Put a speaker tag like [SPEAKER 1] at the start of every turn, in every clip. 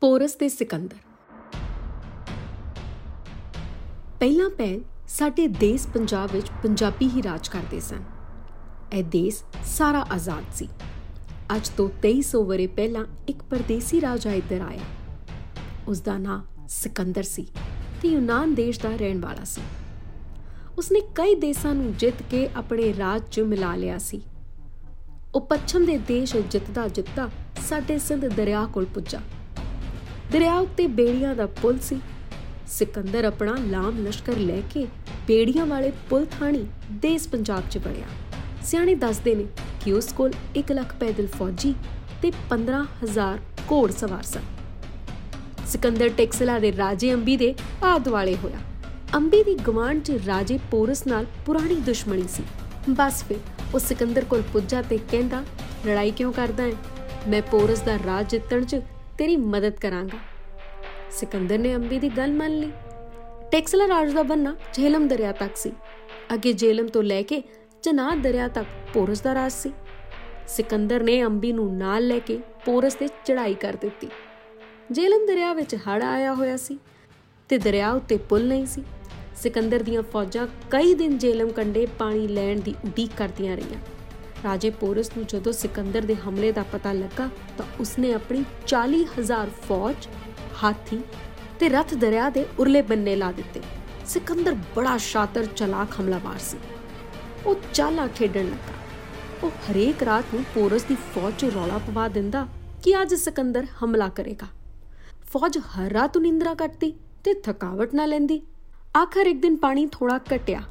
[SPEAKER 1] ਪੋਰਸ ਤੇ ਸਿਕੰਦਰ। ਪਹਿਲਾਂ ਪਹਿਲ ਸਾਡੇ ਦੇਸ਼ ਪੰਜਾਬ ਵਿੱਚ ਪੰਜਾਬੀ ਹੀ ਰਾਜ ਕਰਦੇ ਸਨ। ਇਹ ਦੇਸ਼ ਸਾਰਾ ਆਜ਼ਾਦ ਸੀ। ਅੱਜ ਤੋਂ 2300 ਵਰੇ ਪਹਿਲਾਂ ਇੱਕ ਪਰਦੇਸੀ ਰਾਜਾ ਇੱਧਰ ਆਇਆ। ਉਸ ਦਾ ਨਾਮ ਸਿਕੰਦਰ ਸੀ ਤੇ ਯੂਨਾਨ ਦੇਸ਼ ਦਾ ਰਹਿਣ ਵਾਲਾ ਸੀ। ਉਸਨੇ ਕਈ ਦੇਸ਼ਾਂ ਨੂੰ ਜਿੱਤ ਕੇ ਆਪਣੇ ਰਾਜ 'ਚ ਮਿਲਾ ਲਿਆ ਸੀ। ਉਹ ਪੱਛਮ ਦੇ ਦੇਸ਼ ਜਿੱਤਦਾ ਜਿੱਤਦਾ ਸਾਡੇ ਸਿੰਧ ਦਰਿਆ ਕੋਲ ਪੁੱਜਾ। ਦਰਿਆ ਉੱਤੇ ਬੇੜੀਆਂ ਦਾ ਪੁਲ ਸੀ। ਸਿਕੰਦਰ ਆਪਣਾ ਲਾਮ ਲਸ਼ਕਰ ਲੈ ਕੇ ਬੇੜੀਆਂ ਵਾਲੇ ਪੁਲ ਥਾਣੀ ਦੇਸ਼ ਪੰਜਾਬ 'ਚ ਵੜਿਆ ਸਿਆਣੇ ਦੱਸਦੇ ਨੇ ਕਿ ਉਸ ਕੋਲ 1 ਲੱਖ ਪੈਦਲ ਫੌਜੀ ਤੇ 15000 ਘੋੜ ਸਵਾਰ ਸਨ। ਸਿਕੰਦਰ ਟੈਕਸਲਾ ਦੇ ਰਾਜੇ ਅੰਬੀ ਦੇ ਆਦ ਵਾਲੇ ਹੋਇਆ। ਅੰਬੀ ਦੀ ਗਵਾਂਡ 'ਚ ਰਾਜੇ ਪੋਰਸ ਨਾਲ ਪੁਰਾਣੀ ਦੁਸ਼ਮਣੀ ਸੀ। ਬਸ ਫਿਰ, ਉਹ ਸਿਕੰਦਰ ਕੋਲ ਪੁੱਜਾ ਤੇ ਕਹਿੰਦਾ, ਲੜਾਈ ਕਿਉਂ ਕਰਦਾ ਹੈ ਮੈਂ ਪੋਰਸ ਦਾ ਰਾਜ ਜਿੱਤਣ 'ਚ ਤੇਰੀ ਮਦਦ ਕਰਾਂਗਾ। ਸਿਕੰਦਰ ਨੇ ਅੰਬੀ ਦੀ ਗੱਲ ਮੰਨ ਲਈ। ਟੈਕਸਲਾ ਰਾਜ ਦਾ ਬੰਨਾ ਝੇਲਮ ਦਰਿਆ ਤੱਕ ਸੀ। ਅੱਗੇ ਝੇਲਮ ਤੋਂ ਲੈ ਕੇ ਚਨਾਦ ਦਰਿਆ ਤੱਕ ਪੋਰਸ ਦਾ ਰਾਜ ਸੀ। ਸਿਕੰਦਰ ਨੇ ਅੰਬੀ ਨੂੰ ਨਾਲ ਲੈ ਕੇ ਪੋਰਸ ਤੇ ਚੜ੍ਹਾਈ ਕਰ ਦਿੱਤੀ। ਝੇਲਮ ਦਰਿਆ ਵਿੱਚ ਹੜ ਆਇਆ ਹੋਇਆ ਸੀ ਤੇ ਦਰਿਆ ਉੱਤੇ ਪੁਲ ਨਹੀਂ ਸੀ। ਸਿਕੰਦਰ ਦੀਆਂ ਫੌਜਾਂ ਕਈ ਦਿਨ ਝੇਲਮ ਕੰਡੇ ਪਾਣੀ ਲੈਣ ਦੀ ਉਡੀਕ ਕਰਦੀਆਂ ਰਹੀਆਂ। ਰਾਜੇ ਪੋਰਸ ਨੂੰ ਜਦੋਂ ਸਿਕੰਦਰ ਦੇ ਹਮਲੇ ਦਾ ਪਤਾ ਲੱਗਾ ਤਾਂ ਉਸਨੇ ਆਪਣੀ 40000 ਫੌਜ, ਹਾਥੀ ਤੇ ਰਥ ਦਰਿਆ ਦੇ ਉਰਲੇ ਬੰਨੇ ਲਾ ਦਿੱਤੇ। ਸਿਕੰਦਰ ਬੜਾ ਸ਼ਾਤਰ ਚਲਾਕ ਹਮਲਾਵਰ ਸੀ। ਉਹ ਚਾਲਾ ਖੇਡਣ ਲੱਗਾ। ਉਹ ਹਰੇਕ ਰਾਤ ਨੂੰ ਪੋਰਸ ਦੀ ਫੌਜ 'ਚ ਰੌਲਾ ਪਵਾ ਦਿੰਦਾ ਕਿ ਅੱਜ ਸਿਕੰਦਰ ਹਮਲਾ ਕਰੇਗਾ। ਫੌਜ ਹਰ ਰਾਤ ਨਿੰਦਰਾ ਕੱਟਦੀ ਤੇ ਥਕਾਵਟ ਨਾ ਲੈਂਦੀ। ਆਖਰ ਇੱਕ ਦਿਨ ਪਾਣੀ ਥੋੜਾ ਘਟਿਆ।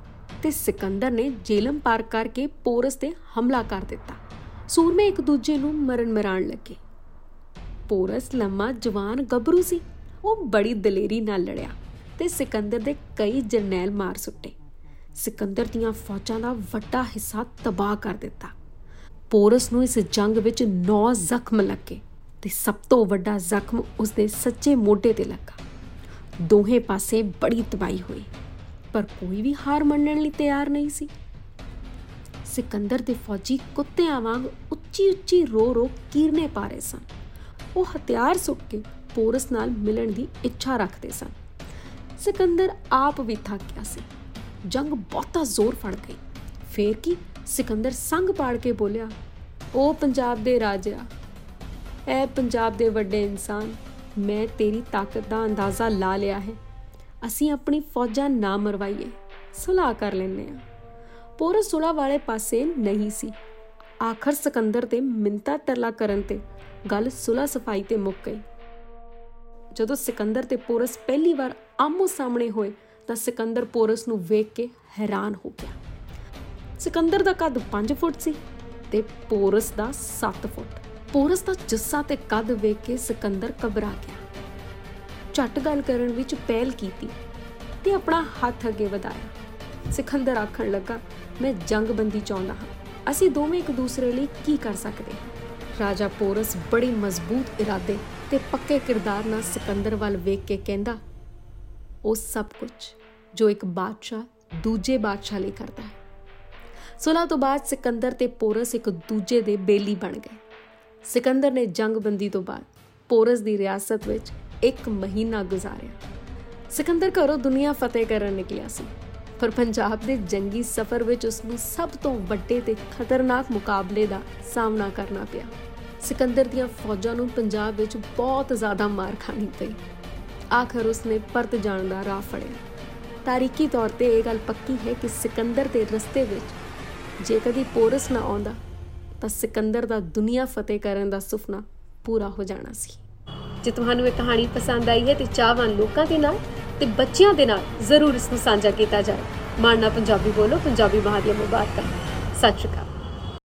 [SPEAKER 1] ਤੇ ਸਿਕੰਦਰ ਨੇ ਜੇਲਮ ਪਾਰ ਕਰਕੇ ਪੋਰਸ ਤੇ ਹਮਲਾ ਕਰ ਦਿੱਤਾ। ਸੂਰਮੇ ਇੱਕ ਦੂਜੇ ਨੂੰ ਮਰਨ ਮਰਾਣ ਲੱਗੇ। ਪੋਰਸ ਲੰਮਾ, ਜਵਾਨ, ਗੱਭਰੂ ਸੀ। ਉਹ ਬੜੀ ਦਲੇਰੀ ਨਾਲ ਲੜਿਆ ਤੇ ਸਿਕੰਦਰ ਦੇ ਕਈ ਜਰਨੈਲ ਮਾਰ ਸੁੱਟੇ। ਸਿਕੰਦਰ ਦੀਆਂ ਫੌਜਾਂ ਦਾ ਵੱਡਾ ਹਿੱਸਾ ਤਬਾਹ ਕਰ ਦਿੱਤਾ। ਪੋਰਸ ਨੂੰ ਇਸ ਜੰਗ ਵਿੱਚ 9 ਜ਼ਖਮ ਲੱਗੇ ਤੇ ਸਭ ਤੋਂ ਵੱਡਾ ਜ਼ਖਮ ਉਸਦੇ ਸੱਚੇ ਮੋਢੇ ਤੇ ਲੱਗਾ। ਦੋਹੇ ਪਾਸੇ ਬੜੀ ਤਬਾਈ ਹੋਈ। ਪਰ ਕੋਈ ਵੀ ਹਾਰ ਮੰਨਣ ਲਈ ਤਿਆਰ ਨਹੀਂ ਸੀ। ਸਿਕੰਦਰ ਦੇ ਫੌਜੀ ਕੁੱਤਿਆਂ ਵਾਂਗ ਉੱਚੀ ਉੱਚੀ ਰੋ ਰੋ ਕੀਰਨੇ ਪਾ ਰਹੇ ਸਨ। ਉਹ ਹਥਿਆਰ ਸੁੱਟ ਕੇ ਪੋਰਸ ਨਾਲ ਮਿਲਣ ਦੀ ਇੱਛਾ ਰੱਖਦੇ ਸਨ। ਸਿਕੰਦਰ ਆਪ ਵੀ ਥੱਕ ਗਿਆ ਸੀ। ਜੰਗ ਬਹੁਤਾ ਜ਼ੋਰ ਫੜ ਗਈ। ਫੇਰ ਕੀ ਸਿਕੰਦਰ ਸੰਗ ਪਾੜ ਕੇ ਬੋਲਿਆ, ਉਹ ਪੰਜਾਬ ਦੇ ਰਾਜਾ ਐ ਪੰਜਾਬ ਦੇ ਵੱਡੇ ਇਨਸਾਨ। ਮੈਂ ਤੇਰੀ ਤਾਕਤ ਦਾ ਅੰਦਾਜ਼ਾ ਲਾ ਲਿਆ ਹੈ। ਅਸੀਂ ਆਪਣੀ ਫੌਜਾਂ ਨਾ ਮਰਵਾਈਏ, ਸੁਲਾਹ ਕਰ ਲੈਨੇ ਆ ਪੂਰਾ ਸੁਲਾ ਵਾਲੇ ਪਾਸੇ ਨਹੀਂ ਸੀ। ਆਖਰ ਸਿਕੰਦਰ ਤੇ ਮਿੰਤਾ ਤਰਲਾ ਕਰਨ ਤੇ ਗੱਲ ਸੁਲਾ ਸਫ਼ਾਈ ਤੇ ਮੁੱਕ ਗਈ। ਜਦੋਂ ਸਿਕੰਦਰ ਤੇ ਪੋਰਸ ਪਹਿਲੀ ਵਾਰ ਆਮੋ ਸਾਹਮਣੇ ਹੋਏ, ਤਾਂ ਸਿਕੰਦਰ ਪੋਰਸ ਨੂੰ ਵੇਖ ਕੇ ਹੈਰਾਨ ਹੋ ਗਿਆ। ਸਿਕੰਦਰ ਦਾ ਕੱਦ 5 ਫੁੱਟ ਸੀ ਤੇ ਪੋਰਸ ਦਾ 7 ਫੁੱਟ। ਪੋਰਸ ਦਾ ਜੱਸਾ ਤੇ ਕੱਦ ਵੇਖ ਕੇ ਸਿਕੰਦਰ ਘਬਰਾ ਗਿਆ। ਝਟ ਗੱਲ ਕਰਨ ਵਿੱਚ ਪਹਿਲ ਕੀਤੀ ਤੇ ਆਪਣਾ ਹੱਥ ਅੱਗੇ ਵਧਾਇਆ। ਸਿਕੰਦਰ ਆਖਣ ਲੱਗਾ, ਮੈਂ ਜੰਗਬੰਦੀ ਚਾਹੁੰਦਾ ਹਾਂ। ਅਸੀਂ ਦੋਵੇਂ ਇੱਕ ਦੂਸਰੇ ਲਈ ਕੀ ਕਰ ਸਕਦੇ ਹਾਂ? ਰਾਜਾ ਪੋਰਸ ਬੜੀ ਮਜ਼ਬੂਤ ਇਰਾਦੇ ਤੇ ਪੱਕੇ ਕਿਰਦਾਰ ਨਾਲ ਸਿਕੰਦਰ ਵੱਲ ਵੇਖ ਕੇ ਕਹਿੰਦਾ, ਉਹ ਸਭ ਕੁਝ ਜੋ ਇੱਕ ਬਾਦਸ਼ਾਹ ਦੂਜੇ ਬਾਦਸ਼ਾਹ ਲਈ ਕਰਦਾ ਹੈ। ਸੁਲਾ ਤੋਂ ਬਾਅਦ ਸਿਕੰਦਰ ਤੇ ਪੋਰਸ ਇੱਕ ਦੂਜੇ ਦੇ ਬੇਲੀ ਬਣ ਗਏ। ਸਿਕੰਦਰ ਨੇ ਜੰਗਬੰਦੀ ਤੋਂ ਬਾਅਦ ਪੋਰਸ ਦੀ ਰਿਆਸਤ ਵਿੱਚ ਇੱਕ ਮਹੀਨਾ ਗੁਜ਼ਾਰਿਆ। ਸਿਕੰਦਰ ਘਰੋਂ ਦੁਨੀਆ ਫਤਿਹ ਕਰਨ ਨਿਕਲਿਆ ਸੀ, ਪਰ ਪੰਜਾਬ ਦੇ ਜੰਗੀ ਸਫ਼ਰ ਵਿੱਚ ਉਸ ਨੂੰ ਸਭ ਤੋਂ ਵੱਡੇ ਤੇ ਖਤਰਨਾਕ ਮੁਕਾਬਲੇ ਦਾ ਸਾਹਮਣਾ ਕਰਨਾ ਪਿਆ। ਸਿਕੰਦਰ ਦੀਆਂ ਫੌਜਾਂ ਨੂੰ ਪੰਜਾਬ ਵਿੱਚ ਬਹੁਤ ਜ਼ਿਆਦਾ ਮਾਰ ਖਾਣੀ ਪਈ। ਆਖਰ ਉਸਨੇ ਪਰਤ ਜਾਣ ਦਾ ਰਾਹ ਫੜਿਆ। ਤਾਰੀਖੀ ਤੌਰ ਤੇ ਇਹ ਗੱਲ ਪੱਕੀ ਹੈ ਕਿ ਸਿਕੰਦਰ ਦੇ ਰਸਤੇ ਵਿੱਚ ਜੇ ਕਦੀ ਪੋਰਸ ਨਾ ਆਉਂਦਾ, ਤਾਂ ਸਿਕੰਦਰ ਦਾ ਦੁਨੀਆ ਫਤਿਹ ਕਰਨ ਦਾ ਸੁਪਨਾ ਪੂਰਾ ਹੋ ਜਾਣਾ ਸੀ। ਜੇ ਤੁਹਾਨੂੰ ਇਹ ਕਹਾਣੀ ਪਸੰਦ ਆਈ ਹੈ ਤੇ ਚਾਹਵਾਨ ਲੋਕਾਂ ਦੇ ਨਾਲ ਤੇ ਬੱਚਿਆਂ ਦੇ ਨਾਲ ਜ਼ਰੂਰ ਇਸ ਨੂੰ ਸਾਂਝਾ ਕੀਤਾ ਜਾਏ। ਮਾਰਨਾ ਪੰਜਾਬੀ ਬੋਲੋ, ਪੰਜਾਬੀ ਮਹਾਦੀਆ ਮੁਬਾਰਕਾਂ। ਸਤਿ ਸ਼੍ਰੀ ਅਕਾਲ।